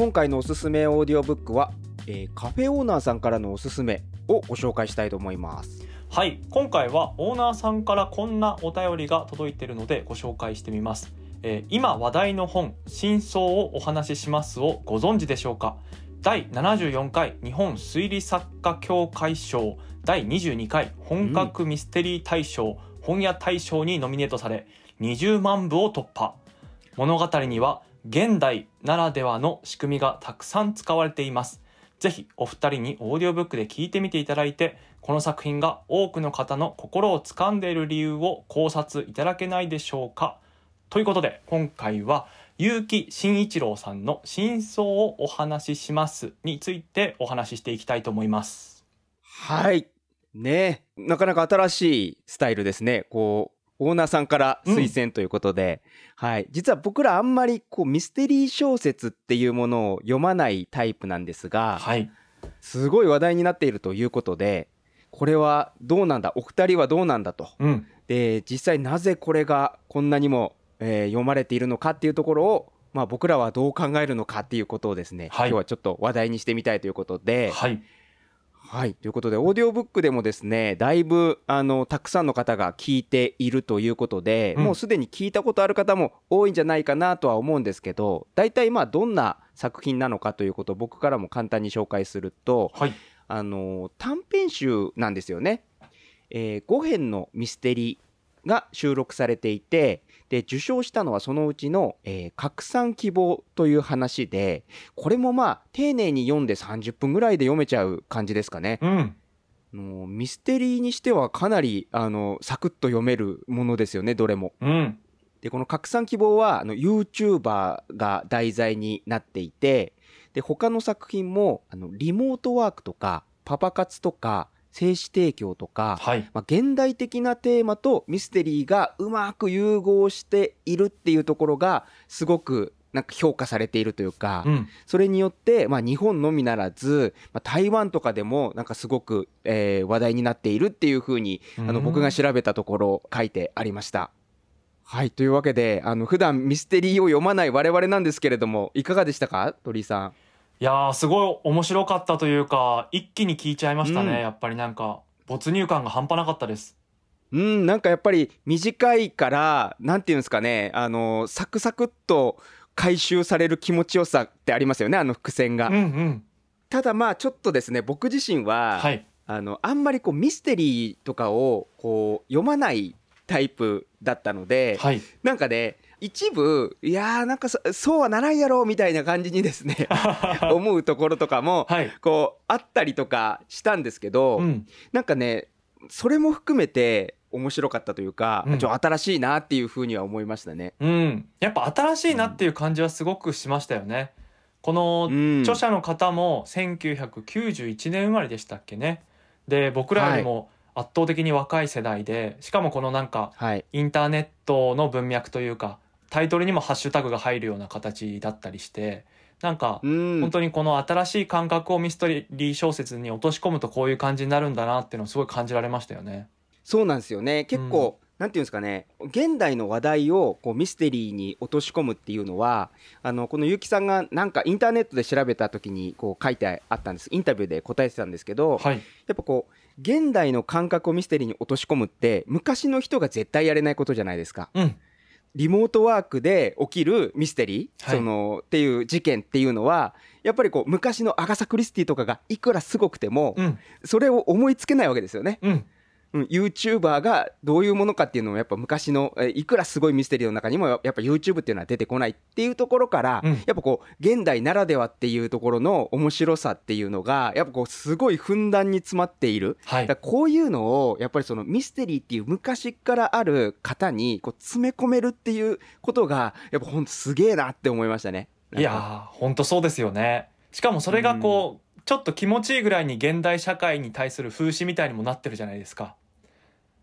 今回のおすすめオーディオブックは、えーカフェオーナーさんからのおすすめをご紹介したいと思います。はい。今回はオーナーさんからこんなお便りが届いているのでご紹介してみます、えー今話題の本「真相をお話しします」をご存知でしょうか？第74回日本推理作家協会賞。第22回本格ミステリー大賞、本屋大賞にノミネートされ20万部を突破。物語には現代ならではの仕組みがたくさん使われています。ぜひお二人にオーディオブックで聞いてみていただいてこの作品が多くの方の心を掴んでいる理由を考察いただけないでしょうか。ということで今回は結城慎一郎さんの「真相をお話しします」についてお話ししていきたいと思います。はい。ね。なかなか新しいスタイルですね。こうオーナーさんから推薦ということで、はい。実は僕らあんまりこうミステリー小説っていうものを読まないタイプなんですが、はい、すごい話題になっているということでこれはどうなんだ？お二人はどうなんだと。うん、で実際なぜこれがこんなにも、えー読まれているのかっていうところを、まあ、僕らはどう考えるのかっていうことをですね、はい。今日はちょっと話題にしてみたいということで。はい、はい。ということでオーディオブックでもですねだいぶあのたくさんの方が聞いているということで、うん。もうすでに聞いたことある方も多いんじゃないかなとは思うんですけど大体まあどんな作品なのかということを僕からも簡単に紹介すると、はい、あの短編集なんですよね、えー5編のミステリーが収録されていてで受賞したのはそのうちの「えー拡散希望」という話でこれもまあ丁寧に読んで30分ぐらいで読めちゃう感じですかね。うん、あのミステリーにしてはかなりあのサクッと読めるものですよねどれも。うん、でこの拡散希望はあの YouTuber が題材になっていてで他の作品もあのリモートワークとかパパ活とか精子提供とか、はい、まあ、現代的なテーマとミステリーがうまく融合しているっていうところがすごくなんか評価されているというか、うん、それによって、まあ、日本のみならず、まあ、台湾とかでもなんかすごく、えー話題になっているっていうふうにあのうん僕が調べたところ書いてありました。はいというわけであの普段ミステリーを読まない我々なんですけれどもいかがでしたか鳥居さん？いやーすごい面白かったというか一気に聞いちゃいましたね、うんやっぱりなんか没入感が半端なかったです。うんなんかやっぱり短いからなんていうんですかねあのサクサクっと回収される気持ちよさってありますよねあの伏線が。うんうん、ただまあちょっとですね僕自身は、はい、あのあんまりこうミステリーとかをこう読まないタイプだったので、はい、なんかね一部いやーなんかそそうはならんやろみたいな感じにですね 思うところとかもはい、こうあったりとかしたんですけど、うん、なんかねそれも含めて面白かったというか、うんちょ新しいなっていうふうには思いましたね。うん、やっぱ新しいなっていう感じはすごくしましたよね。このうん著者の方も1991年生まれでしたっけね。で僕らよりも圧倒的に若い世代でしかもこのなんかはい、インターネットの文脈というかタイトルにもハッシュタグが入るような形だったりしてなんかうん。本当にこの新しい感覚をミステリー小説に落とし込むとこういう感じになるんだなっていうのをすごい感じられましたよね。そうなんですよね。結構、なんていうんですかね現代の話題をこうミステリーに落とし込むっていうのはあのこの結城さんがなんかインターネットで調べた時にこう書いてあったんです。インタビューで答えてたんですけど、はい、やっぱこう現代の感覚をミステリーに落とし込むって昔の人が絶対やれないことじゃないですか。うん、リモートワークで起きるミステリー、はいそのっていう事件っていうのはやっぱりこう昔のアガサ・クリスティとかがいくらすごくても、うん、それを思いつけないわけですよね。うん、うん、YouTuber がどういうものかっていうのもやっぱ昔のえーいくらすごいミステリーの中にもややっぱ YouTube っていうのは出てこないっていうところから、うん。やっぱこう現代ならではっていうところの面白さっていうのがやっぱこうすごいふんだんに詰まっている。はい。だこういうのをやっぱりそのミステリーっていう昔からある方にこう詰め込めるっていうことがやっぱほんとすげえなって思いましたね。いやー本当そうですよね。しかもそれがこう、ちょっと気持ちいいぐらいに現代社会に対する風刺みたいにもなってるじゃないですか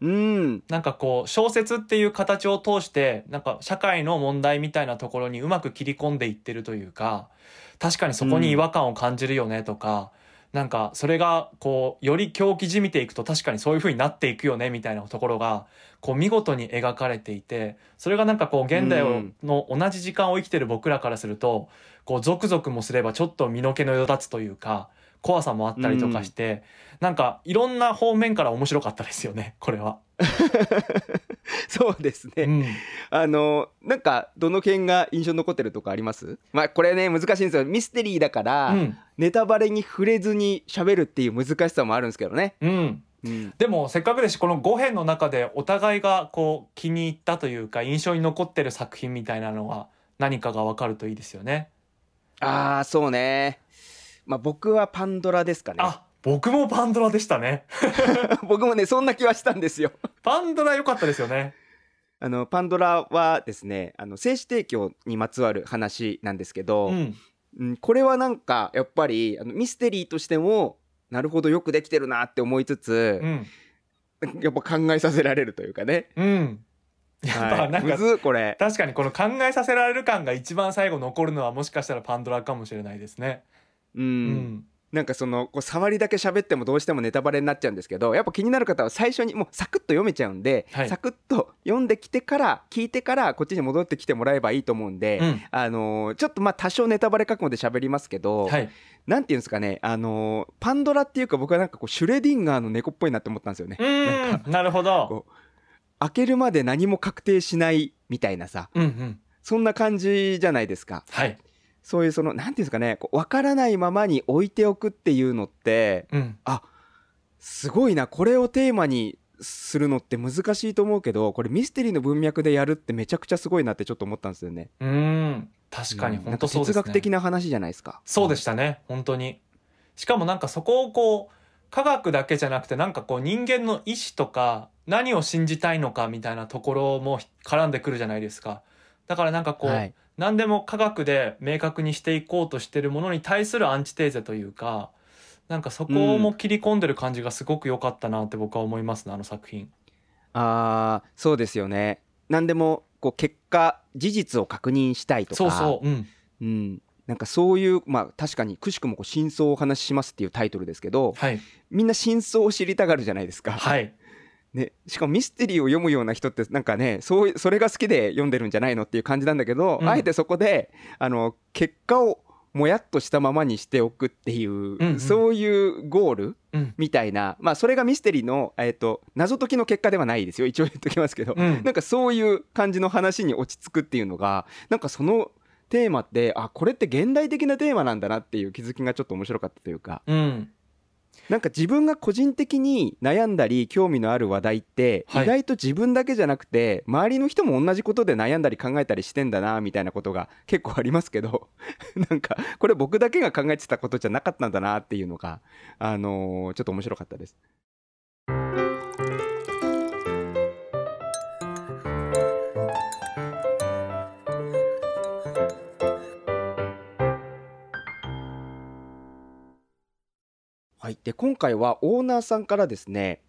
うん。なんかこう小説っていう形を通してなんか社会の問題みたいなところにうまく切り込んでいってるというか確かにそこに違和感を感じるよねとか、なんかそれがこうより狂気じみていくと確かにそういう風になっていくよねみたいなところがこう見事に描かれていてそれがなんかこう現代をの同じ時間を生きてる僕らからするとこうゾクゾクもすればちょっと身の毛のよだつというか怖さもあったりとかして、なんかいろんな方面から面白かったですよねこれは。そうですね、うん。あのなんかどの辺が印象に残ってるとかあります？まあこれね難しいんですよ。ミステリーだから、うん。ネタバレに触れずに喋るっていう難しさもあるんですけどね、うん。うん、でもせっかくです。しこの5編の中でお互いがこう気に入ったというか印象に残ってる作品みたいなのは何かが分かるといいですよね。ああそうねまあ僕はパンドラですかねあ僕もパンドラでしたね。僕もねそんな気はしたんですよパンドラ良かったですよね。あのパンドラはですねあの精子提供にまつわる話なんですけど、うん、うんこれはなんかやっぱりあのミステリーとしてもなるほどよくできてるなって思いつつう、ん、やっぱ考えさせられるというかね。うん。やっはい、ぱなんか、これ。確かにこの考えさせられる感が一番最後残るのはもしかしたらパンドラかもしれないですね。うん、うん、なんかそのこう触りだけ喋ってもどうしてもネタバレになっちゃうんですけどやっぱ気になる方は最初にもうサクッと読めちゃうんで、はいサクッと読んできてから聞いてからこっちに戻ってきてもらえばいいと思うんで、うん、あのーちょっとまあ多少ネタバレ覚悟で喋りますけど、はい。なんていうんですかね、あのーパンドラっていうか僕はなんかこうシュレディンガーの猫っぽいなって思ったんですよね。うん、なるほど。こ開けるまで何も確定しないみたいなさうん、うん、そんな感じじゃないですか。はい。そういうそのなんていうんですかねこう分からないままに置いておくっていうのってうん、すごいなこれをテーマにするのって難しいと思うけどこれミステリーの文脈でやるってめちゃくちゃすごいなってちょっと思ったんですよね。うん、確かにうん本当そうですね。哲学的な話じゃないですか。そうでしたね本当にしかもなんかそこをこう科学だけじゃなくてなんかこう人間の意志とか何を信じたいのかみたいなところも絡んでくるじゃないですかだからなんかこう、はい。何でも科学で明確にしていこうとしてるものに対するアンチテーゼというかなんかそこも切り込んでる感じがすごく良かったなって僕は思いますねあの作品。あーそうですよね。何でもこう結果事実を確認したいとか。そうそううん。うん、なんかそういうまあ確かにくしくもこう真相をお話ししますっていうタイトルですけどはい。みんな真相を知りたがるじゃないですか。はいね、しかもミステリーを読むような人ってなんかねそうそれが好きで読んでるんじゃないのっていう感じなんだけど、うん。あえてそこであの結果をもやっとしたままにしておくっていう、んうん。そういうゴールうん。みたいな、まあ、それがミステリーの、えー、と謎解きの結果ではないですよ。一応言っときますけど、うん。なんかそういう感じの話に落ち着くっていうのがなんかそのテーマってあこれって現代的なテーマなんだなっていう気づきがちょっと面白かったというか。うんなんか自分が個人的に悩んだり興味のある話題ってはい意外と自分だけじゃなくて周りの人も同じことで悩んだり考えたりしてんだなみたいなことが結構ありますけど なんかこれ僕だけが考えてたことじゃなかったんだなっていうのがあのーちょっと面白かったです。はい、で今回はオーナーさんからですね、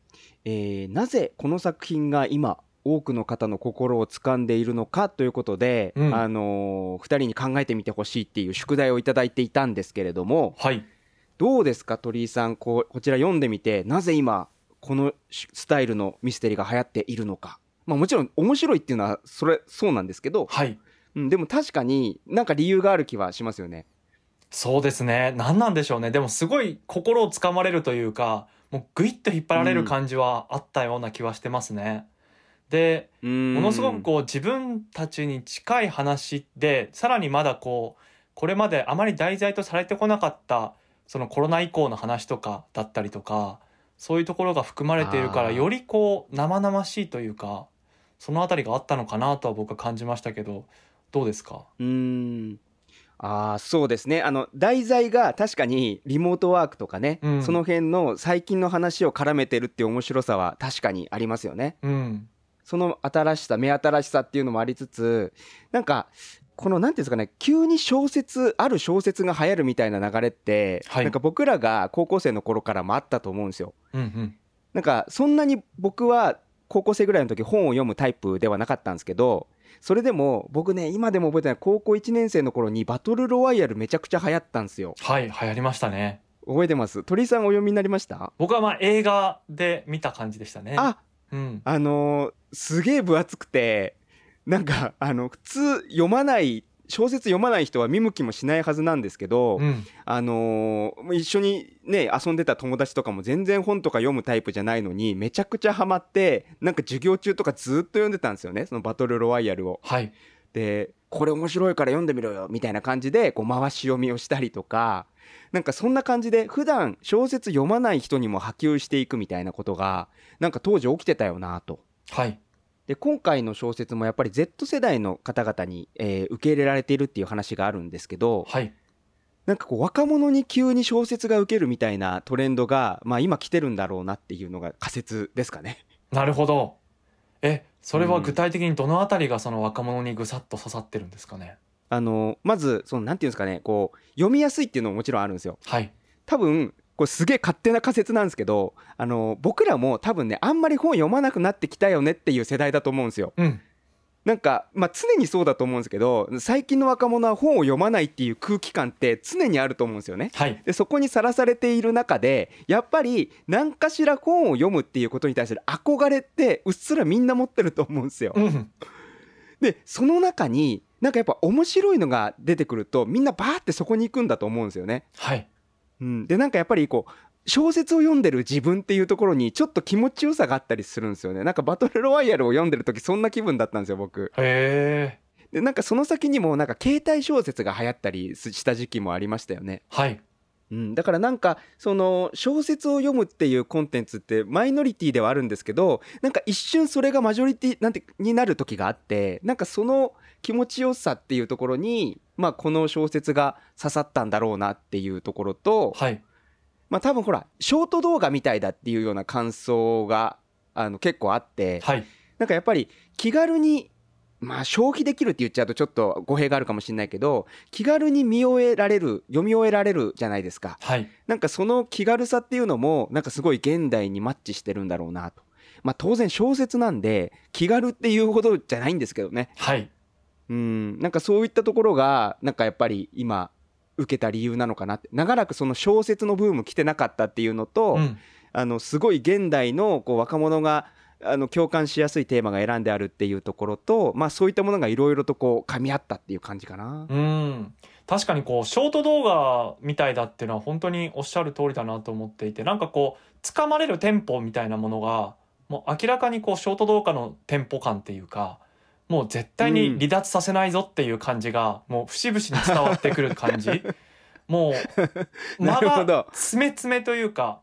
えーなぜこの作品が今多くの方の心を掴んでいるのかということで、うん。あのー、2人に考えてみてほしいっていう宿題をいただいていたんですけれどもはい。どうですか鳥居さん？こうこちら読んでみてなぜ今このスタイルのミステリーが流行っているのか、まあ、もちろん面白いっていうのはそれそうなんですけど、はい。うん、でも確かになんか理由がある気はしますよね。そうですね。何なんでしょうね。でもすごい心をつかまれるというかもうグイッと引っ張られる感じはあったような気はしてますね。でもものすごくこう自分たちに近い話でさらにまだこうこれまであまり題材とされてこなかったそのコロナ以降の話とかだったりとかそういうところが含まれているからよりこう生々しいというかそのあたりがあったのかなとは僕は感じましたけどどうですか？うーんあーそうですね。あの題材が確かにリモートワークとかね、うん。その辺の最近の話を絡めてるっていう面白さは確かにありますよね。うん。その新しさ目新しさっていうのもありつつなんかこのなんていうんですかね急に小説ある小説が流行るみたいな流れって、はい。なんか僕らが高校生の頃からもあったと思うんですよ。うんうん。なんかそんなに僕は高校生ぐらいの時本を読むタイプではなかったんですけどそれでも僕ね今でも覚えてない高校1年生の頃にバトルロワイヤルめちゃくちゃ流行ったんですよ。はい流行りましたね。覚えてます？鳥居さんお読みになりました、僕はまあ映画で見た感じでしたね。あうん。あのーすげえ分厚くてなんかあの普通読まない小説読まない人は見向きもしないはずなんですけど、うんあのー一緒にね遊んでた友達とかも全然本とか読むタイプじゃないのにめちゃくちゃハマってなんか授業中とかずっと読んでたんですよねそのバトルロワイヤルを。はいでこれ面白いから読んでみろよみたいな感じでこう回し読みをしたりとかなんかそんな感じで普段小説読まない人にも波及していくみたいなことがなんか当時起きてたよなと。はいで今回の小説もやっぱり Z 世代の方々に、えー受け入れられているっていう話があるんですけどはい。なんかこう若者に急に小説が受けるみたいなトレンドが、まあ、今来てるんだろうなっていうのが仮説ですかね。なるほど。えそれは具体的にどのあたりがその若者にぐさっと刺さってるんですかね？あのまずそのなんていうんですかねこう読みやすいっていうのももちろんあるんですよ。はい。多分これすげえ勝手な仮説なんですけどあの僕らも多分ねあんまり本読まなくなってきたよねっていう世代だと思うんですよ。うんなんか、まあ、常にそうだと思うんですけど最近の若者は本を読まないっていう空気感って常にあると思うんですよね。はいでそこにさらされている中でやっぱり何かしら本を読むっていうことに対する憧れってうっすらみんな持ってると思うんですよ。うんでその中になんかやっぱ面白いのが出てくるとみんなバーってそこに行くんだと思うんですよね。はいうん、でなんかやっぱりこう小説を読んでる自分っていうところにちょっと気持ちよさがあったりするんですよね。なんかバトルロワイヤルを読んでる時そんな気分だったんですよ僕。へえでなんかその先にもなんか携帯小説が流行ったりした時期もありましたよね、はい。うん、だからなんかその小説を読むっていうコンテンツってマイノリティではあるんですけどなんか一瞬それがマジョリティなんてになる時があってなんかその気持ちよさっていうところにまあこの小説が刺さったんだろうなっていうところと、はい。まあ多分ほらショート動画みたいだっていうような感想があの結構あってはい。なんかやっぱり気軽にまあ消費できるって言っちゃうとちょっと語弊があるかもしれないけど気軽に見終えられる読み終えられるじゃないですか。はい。なんかその気軽さっていうのもなんかすごい現代にマッチしてるんだろうなと。まあ当然小説なんで気軽っていうほどじゃないんですけどね。はいうん。なんかそういったところがなんかやっぱり今受けた理由なのかなって長らくその小説のブーム来てなかったっていうのと、うん。あのすごい現代のこう若者があの共感しやすいテーマが選んであるっていうところと、まあ、そういったものがいろいろとこう噛み合ったっていう感じかな。うん。確かにこうショート動画みたいだっていうのは本当におっしゃる通りだなと思っていてなんかこう掴まれるテンポみたいなものがもう明らかにこうショート動画のテンポ感っていうかもう絶対に離脱させないぞっていう感じがもう節々に伝わってくる感じ。もうな間がるほど。詰め詰めというか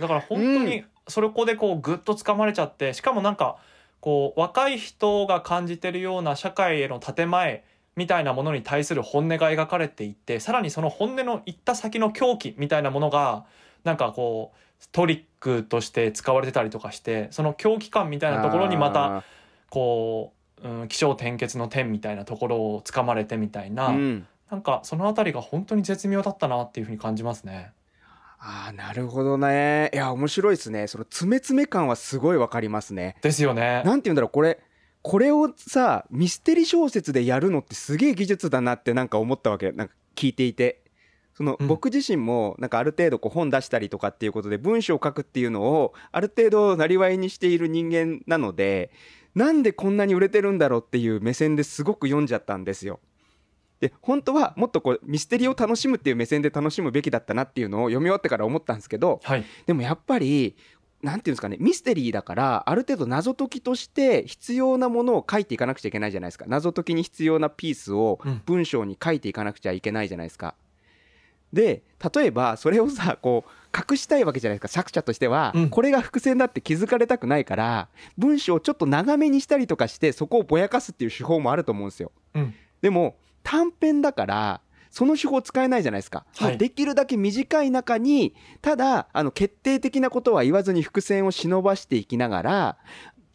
だから本当にそれこでこうグッと掴まれちゃってしかもなんかこう若い人が感じてるような社会への建前みたいなものに対する本音が描かれていってさらにその本音の行った先の狂気みたいなものがなんかこうトリックとして使われてたりとかしてその狂気感みたいなところにまたあこう、うん、起承転結の点みたいなところをつかまれてみたいな、ーうんなんかそのあたりが本当に絶妙だったなっていうふうに感じますね。あーなるほどねいや面白いですねその詰め詰め感はすごいわかりますね。ですよね。なんて言うんだろうこれこれをさミステリ小説でやるのってすげえ技術だなってなんか思ったわけなんか聞いていてその、うん僕自身もなんかある程度こう本出したりとかっていうことで文章を書くっていうのをある程度なりわいにしている人間なのでなんでこんなに売れてるんだろうっていう目線ですごく読んじゃったんですよ。で本当はもっとこうミステリを楽しむっていう目線で楽しむべきだったなっていうのを読み終わってから思ったんですけどはい。でもやっぱりなんていうんですかねミステリーだからある程度謎解きとして必要なものを書いていかなくちゃいけないじゃないですか謎解きに必要なピースをうん文章に書いていかなくちゃいけないじゃないですか。で例えばそれをさこう隠したいわけじゃないですか作者としては、うんこれが伏線だって気づかれたくないから文章をちょっと長めにしたりとかしてそこをぼやかすっていう手法もあると思うんですよ。うん。でも短編だからその手法使えないじゃないですか、はいできるだけ短い中にただあの決定的なことは言わずに伏線を忍ばしていきながら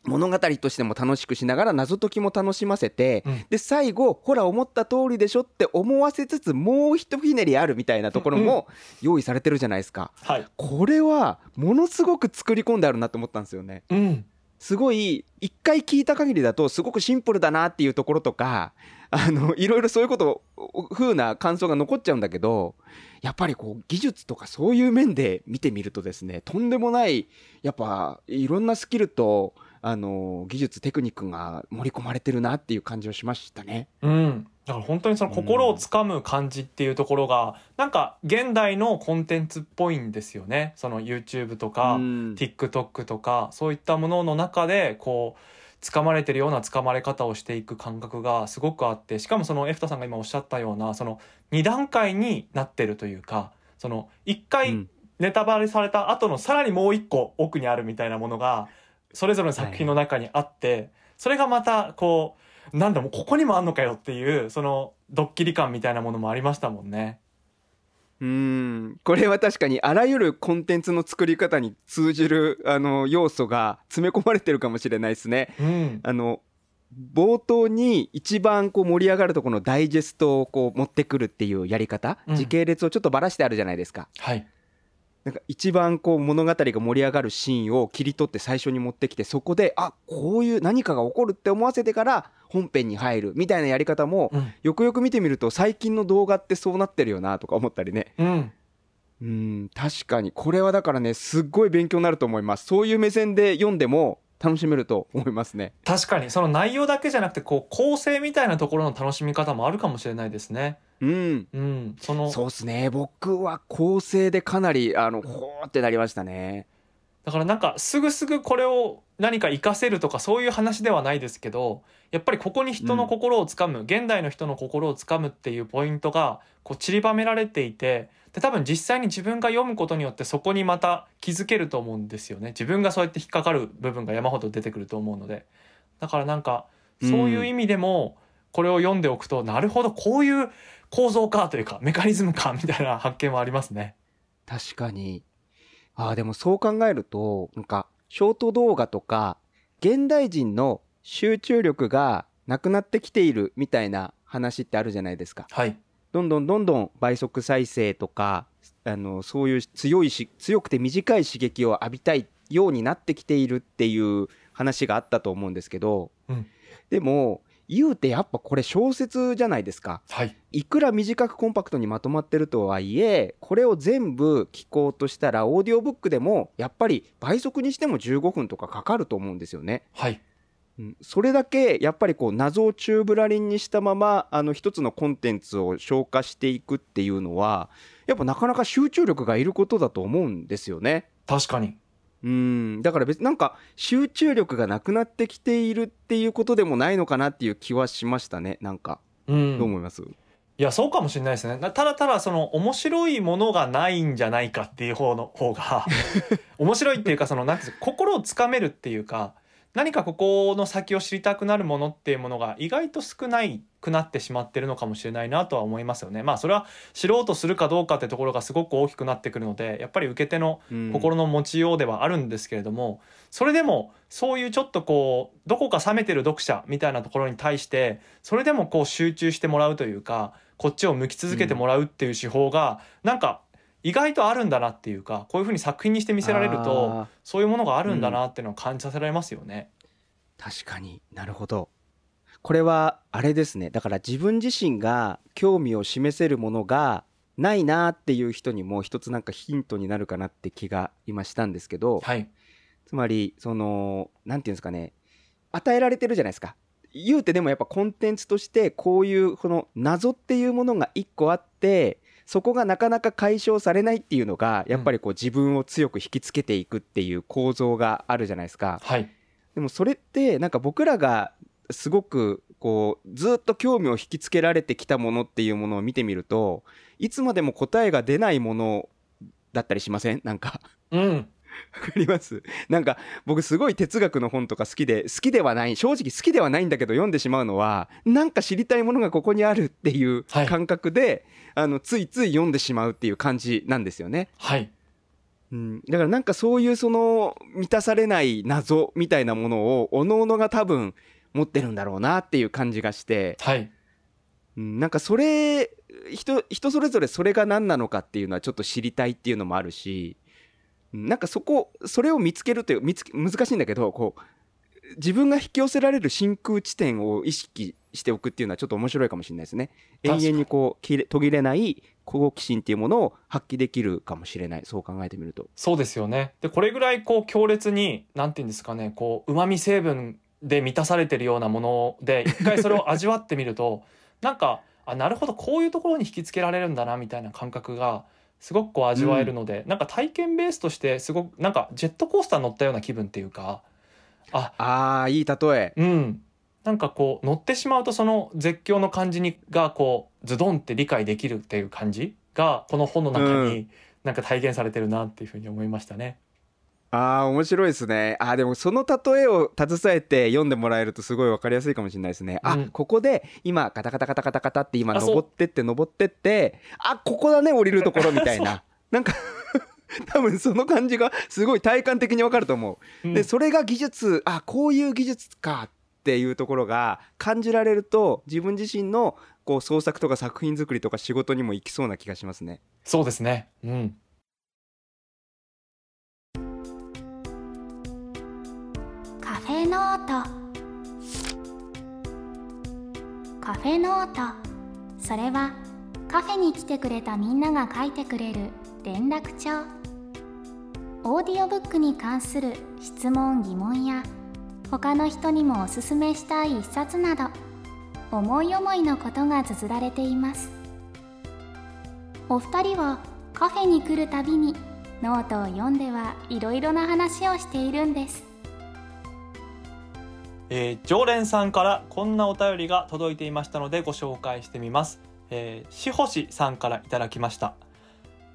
物語としても楽しくしながら謎解きも楽しませて、うんで最後ほら思った通りでしょって思わせつつもう一ひねりあるみたいなところも用意されてるじゃないですか。はいこれはものすごく作り込んであるなと思ったんですよね。うんすごい一回聞いた限りだとすごくシンプルだなっていうところとかあのいろいろそういうこと風な感想が残っちゃうんだけどやっぱりこう技術とかそういう面で見てみるとですねとんでもないやっぱいろんなスキルとあの技術テクニックが盛り込まれてるなっていう感じをしましたね。うん、だから本当にその心をつかむ感じっていうところが、なんか現代のコンテンツっぽいんですよね。その YouTube とか、うん。TikTok とかそういったものの中でこう掴まれてるような掴まれ方をしていく感覚がすごくあってしかもそのエフタさんが今おっしゃったようなその2段階になってるというかその1う回ん。ネタバレされた後のさらにもう1個奥にあるみたいなものがそれぞれの作品の中にあって、それがまたこうなんだもうここにもあんのかよっていうそのドッキリ感みたいなものもありましたもんね。うんこれは確かにあらゆるコンテンツの作り方に通じるあの要素が詰め込まれてるかもしれないですね。うん、あの冒頭に一番こう盛り上がるところのダイジェストをこう持ってくるっていうやり方、うん時系列をちょっとばらしてあるじゃないですか。はい、なんか一番こう物語が盛り上がるシーンを切り取って最初に持ってきてそこであこういう何かが起こるって思わせてから本編に入るみたいなやり方もうん。よくよく見てみると最近の動画ってそうなってるよなとか思ったりね。うん。うん確かに。これはだからねすっごい勉強になると思います。そういう目線で読んでも楽しめると思いますね。確かに。その内容だけじゃなくてこう構成みたいなところの楽しみ方もあるかもしれないですね。うん。うん、そのそうですね。僕は構成でかなりあのほーってなりましたね。だからなんかすぐすぐこれを何か活かせるとかそういう話ではないですけどやっぱりここに人の心をつかむ、現代の人の心をつかむっていうポイントがこう散りばめられていてで多分実際に自分が読むことによってそこにまた気づけると思うんですよね。自分がそうやって引っかかる部分が山ほど出てくると思うので。だからなんかそういう意味でもこれを読んでおくと、なるほどこういう構造かというかメカニズムかみたいな発見はありますね。確かに。あーでもそう考えるとなんかショート動画とか現代人の集中力がなくなってきているみたいな話ってあるじゃないですか。はい、どんどんどんどん倍速再生とかあのそういう強いし強くて短い刺激を浴びたいようになってきているっていう話があったと思うんですけど、うん。でも言うてやっぱこれ小説じゃないですかはい、いくら短くコンパクトにまとまってるとはいえこれを全部聞こうとしたらオーディオブックでもやっぱり倍速にしても15分とかかかると思うんですよね。はい、うんそれだけやっぱりこう謎を宙ぶらりんにしたままあの一つのコンテンツを消化していくっていうのはやっぱなかなか集中力がいることだと思うんですよね。確かに。うん。だから別になんか集中力がなくなってきているっていうことでもないのかなっていう気はしましたね。なんか。うん。どう思います、いやそうかもしれないですね。なただただその面白いものがないんじゃないかっていう方の方が 面白いっていうかそのなんていう心をつかめるっていうか何かここの先を知りたくなるものっていうものが意外と少ないくなってしまってるのかもしれないなとは思いますよね。まあそれは知ろうとするかどうかってところがすごく大きくなってくるのでやっぱり受け手の心の持ちようではあるんですけれども、それでもそういうちょっとこうどこか冷めてる読者みたいなところに対してそれでもこう集中してもらうというかこっちを向き続けてもらうっていう手法がなんか意外とあるんだなっていうかこういうふうに作品にして見せられるとそういうものがあるんだなっていうのを感じさせられますよね。確かになるほど。これはあれですね。だから自分自身が興味を示せるものがないなっていう人にも一つなんかヒントになるかなって気が今したんですけどはい、つまりそのなんていうんですかね。与えられてるじゃないですか。言うてでもやっぱコンテンツとしてこういうこの謎っていうものが一個あってそこがなかなか解消されないっていうのがやっぱりこう自分を強く引きつけていくっていう構造があるじゃないですか。はい、でもそれってなんか僕らがすごくこうずっと興味を引きつけられてきたものっていうものを見てみるといつまでも答えが出ないものだったりしません？なんか。うん、わかります。なんか僕すごい哲学の本とか好きで好きではない正直好きではないんだけど読んでしまうのはなんか知りたいものがここにあるっていうはい。感覚で、あのついつい読んでしまうっていう感じなんですよね。はい、うん、だからなんかそういうその満たされない謎みたいなものをおのおのが多分持ってるんだろうなっていう感じがして、はい。うん、なんかそれ人人それぞれそれが何なのかっていうのはちょっと知りたいっていうのもあるし。うんなんかそこそれを見つけるという見つけ難しいんだけどこう自分が引き寄せられる真空地点を意識しておくっていうのはちょっと面白いかもしれないですね。永遠にこう途切れない好奇心っていうものを発揮できるかもしれないそう考えてみると。そうですよねでこれぐらいこう強烈になんていうんですかねこう旨味成分で満たされてるようなもので一回それを味わってみると なんかあなるほどこういうところに引きつけられるんだなみたいな感覚がすごくこう味わえるので、なんか体験ベースとしてすごくなんかジェットコースター乗ったような気分っていうかあああいい例え。うんなんかこう乗ってしまうとその絶叫の感じにがこうズドンって理解できるっていう感じがこの本の中うになんか体現されてるなっていうふうに思いましたね。ああ面白いですね。あーでもその例えを携えて読んでもらえるとすごい分かりやすいかもしれないですね、あうん。ここで今カタカタカタカタカタって今登ってって登ってってあここだね降りるところみたいな。なんか 多分その感じがすごい体感的に分かると思う、うん。でそれが技術あこういう技術かっていうところが感じられると自分自身のこう創作とか作品作りとか仕事にも行きそうな気がしますね。そうですね。うん。カフェノート。それはカフェに来てくれたみんなが書いてくれる連絡帳。オーディオブックに関する質問疑問や他の人にもおすすめしたい一冊など思い思いのことが綴られています。お二人はカフェに来るたびにノートを読んではいろいろな話をしているんです。えー常連さんからこんなお便りが届いていましたのでご紹介してみます。えー、しほしさんからいただきました。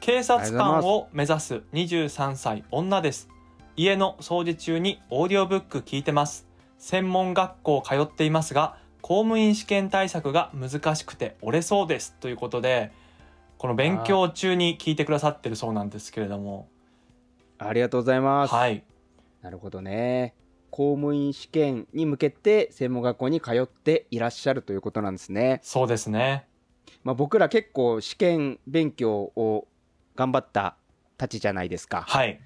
警察官を目指す23歳女です。家の掃除中にオーディオブック聞いてます。専門学校通っていますが、公務員試験対策が難しくて折れそうですということで、この勉強中に聞いてくださってるそうなんですけれども、ありがとうございます、はい。なるほどね。公務員試験に向けて専門学校に通っていらっしゃるということなんですね。そうですね。まあ、僕ら結構試験勉強を頑張ったたちじゃないですか。はい。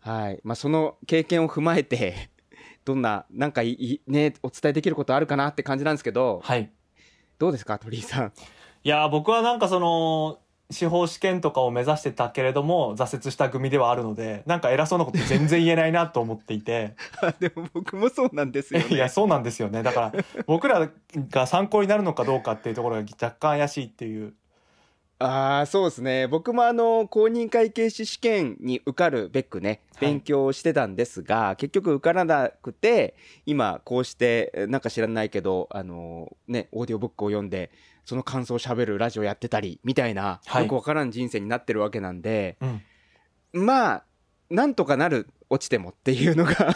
はい。まあ、その経験を踏まえて、どんな、なんかいいね、お伝えできることあるかなって感じなんですけど、はい。どうですか、鳥居さん？いやー僕はなんかその司法試験とかを目指してたけれども挫折した組ではあるのでなんか偉そうなこと全然言えないなと思っていて。でも僕もそうなんですよ いやね。そうなんですよね。だから僕らが参考になるのかどうかっていうところが若干怪しいっていうああ、そうですね。僕もあの、公認会計士試験に受かるべくね、はい勉強してたんですが、結局受からなくて、今、こうして、えなんか知らないけど、あの、ね、オーディオブックを読んで、その感想を喋るラジオやってたり、みたいな、はいよくわからん人生になってるわけなんで、うんまあ、なんとかなる、落ちてもっていうのが、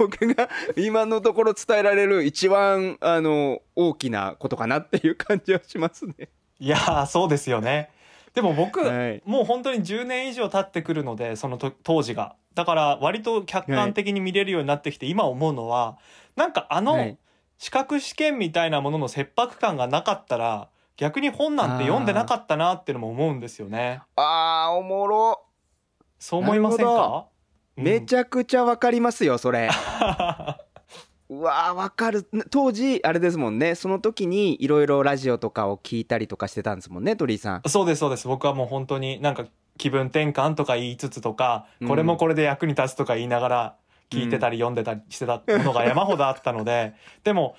僕が今のところ伝えられる一番、あの、大きなことかなっていう感じはしますね。いやーそうですよねでも僕、はいもう本当に10年以上経ってくるのでそのと当時がだから割と客観的に見れるようになってきて、今思うのはなんかあの、はい資格試験みたいなものの切迫感がなかったら逆に本なんて読んでなかったなっていうのも思うんですよね。あー、おもろ。そう思いませんか？めちゃ。ゃくちゃわかりますよ、それ。うわー、わかる。当時、あれですもんね、その時にいろいろラジオとかを聞いたりとかしてたんですもんね、鳥居さん。そうですそうです。僕はもう本当になんか気分転換とか言いつつとか、うんこれもこれで役に立つとか言いながら聞いてたり読んでたりしてたものが山ほどあったので、でも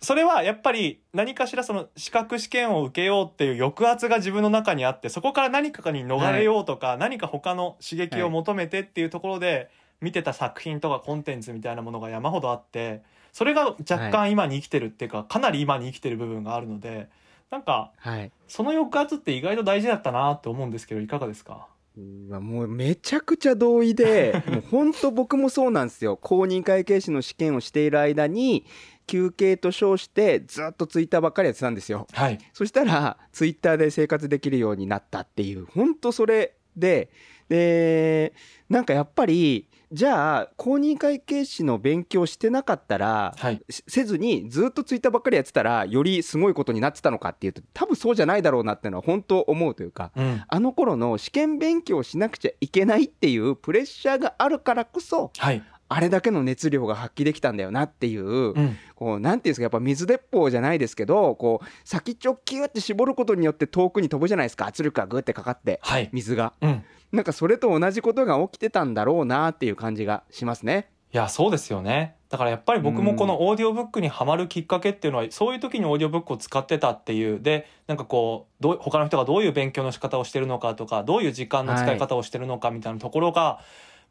それはやっぱり何かしらその資格試験を受けようっていう抑圧が自分の中にあってそこから何かに逃れようとか、何か他の刺激を求めてっていうところで見てた作品とかコンテンツみたいなものが山ほどあってそれが若干今に生きてるっていうか、かなり今に生きてる部分があるのでなんかはい。その抑圧って意外と大事だったなって思うんですけどいかがですか？もうめちゃくちゃ同意で、もう本当僕もそうなんですよ。公認会計士の試験をしている間に、休憩と称してずっとツイッターばっかりやってたんですよ。はいそしたら、ツイッターで生活できるようになったっていう、本当それで、でなんかやっぱりじゃあ公認会計士の勉強してなかったら、はい。しせずにずっとツイッターばっかりやってたらよりすごいことになってたのかっていうと多分そうじゃないだろうなっていうのは本当思うというかうん。あの頃の試験勉強しなくちゃいけないっていうプレッシャーがあるからこそはい。あれだけの熱量が発揮できたんだよなっていう、うん。こうなんていうんですかやっぱ水鉄砲じゃないですけどこう先っちょキューって絞ることによって遠くに飛ぶじゃないですか圧力がグーってかかってはい。水が。うんなんかそれと同じことが起きてたんだろうなっていう感じがしますね。いやそうですよね。だからやっぱり僕もこのオーディオブックにはまるきっかけっていうのはそういう時にオーディオブックを使ってたっていう。でなんかこうどう他の人がどういう勉強の仕方をしてるのかとかどういう時間の使い方をしてるのかみたいなところが、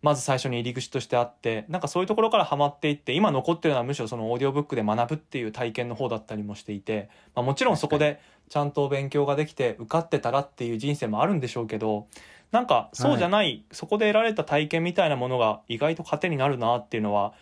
まず最初に入り口としてあってなんかそういうところからハマっていって今残ってるのはむしろそのオーディオブックで学ぶっていう体験の方だったりもしていて、まあ、もちろんそこでちゃんと勉強ができて受かってたらっていう人生もあるんでしょうけどなんかそうじゃない、そこで得られた体験みたいなものが意外と糧になるなっていうのは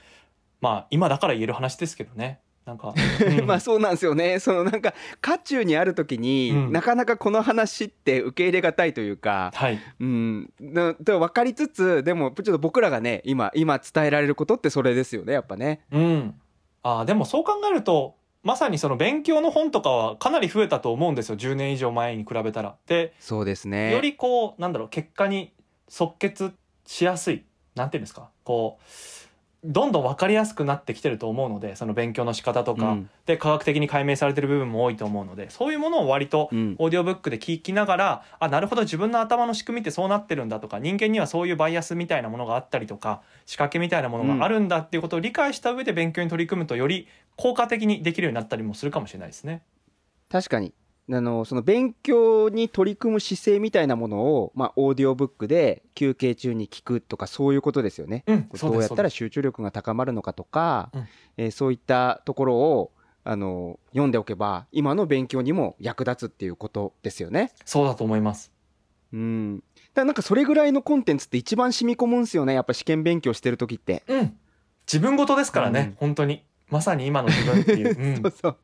まあ今だから言える話ですけどね。なんか、うん。まあそうなんですよね。そのなんか渦中にある時に、うん。なかなかこの話って受け入れがたいというか、はい。うん、なで分かりつつでもちょっと僕らがね今今伝えられることってそれですよねやっぱね。うん、あーでもそう考えるとまさにその勉強の本とかはかなり増えたと思うんですよ。10年以上前に比べたら。でそうですね。よりこうなんだろう結果に即決しやすい。なんていうんですか。こうどんどん分かりやすくなってきてると思うのでその勉強の仕方とか、うん。で科学的に解明されてる部分も多いと思うのでそういうものを割とうん。オーディオブックで聞きながらあなるほど自分の頭の仕組みってそうなってるんだとか人間にはそういうバイアスみたいなものがあったりとか仕掛けみたいなものがあるんだっていうことを理解した上で勉強に取り組むとより効果的にできるようになったりもするかもしれないですね。確かにあのその勉強に取り組む姿勢みたいなものを、まあ、オーディオブックで休憩中に聞くとかそういうことですよね。うん、どうやったらそ集中力が高まるのかとか、うんえーそういったところをあの読んでおけば今の勉強にも役立つっていうことですよね。そうだと思います。うん、だなんかそれぐらいのコンテンツって一番染み込むんですよねやっぱ試験勉強してる時って。うん、自分事ですからね、うん本当にまさに今の自分っていう。うんそうそう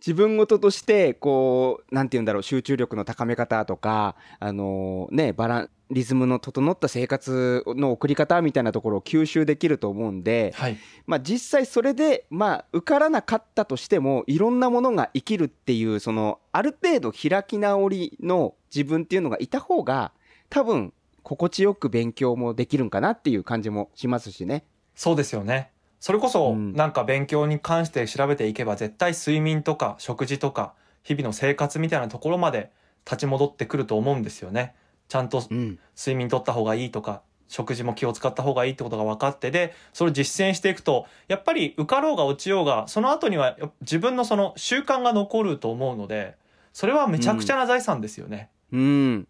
自分事としてこうなんて言うんだろう集中力の高め方とかあのねバランリズムの整った生活の送り方みたいなところを吸収できると思うんで、はい、まあ、実際それで、まあ、受からなかったとしてもいろんなものが生きるっていうそのある程度開き直りの自分っていうのがいた方が多分心地よく勉強もできるんかなっていう感じもしますしね。そうですよね。それこそ、うんなんか勉強に関して調べていけば絶対睡眠とか食事とか日々の生活みたいなところまで立ち戻ってくると思うんですよね。ちゃんとうん、睡眠とった方がいいとか食事も気を使った方がいいってことが分かってでそれを実践していくとやっぱり受かろうが落ちようがその後にはや自分のその習慣が残ると思うのでそれはめちゃくちゃな財産ですよね。うん。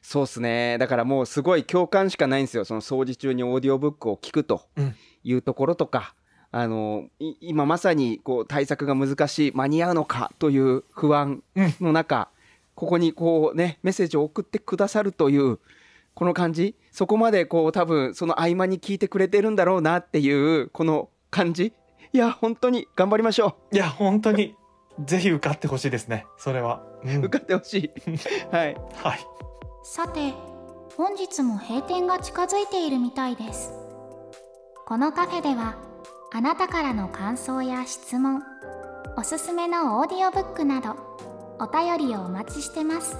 そうっすね。だからもうすごい共感しかないんですよ。その掃除中にオーディオブックを聞くとうんいうところとか、あの、い今まさにこう対策が難しい、間に合うのかという不安うんの中、ここにこうね、メッセージを送ってくださるという、この感じ、そこまでこう多分その合間に聞いてくれてるんだろうなっていう、この感じ。いや、本当に頑張りましょいや本当にぜひ受かってほしいですねそれは。うんう。受かってほしい。はい。はいさて本日も閉店が近づいているみたいですこのカフェではあなたからの感想や質問おすすめのオーディオブックなどお便りをお待ちしてます。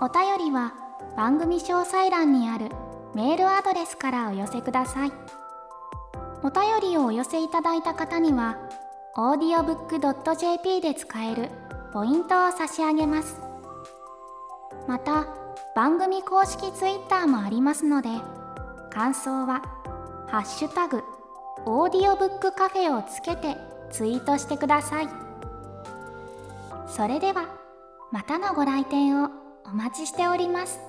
お便りは番組詳細欄にあるメールアドレスからお寄せください。お便りをお寄せいただいた方には audiobook.jp で使えるポイントを差し上げます。また番組公式ツイッターもありますので感想は「ハッシュタグオーディオブックカフェ」をつけてツイートしてください。それではまたのご来店をお待ちしております。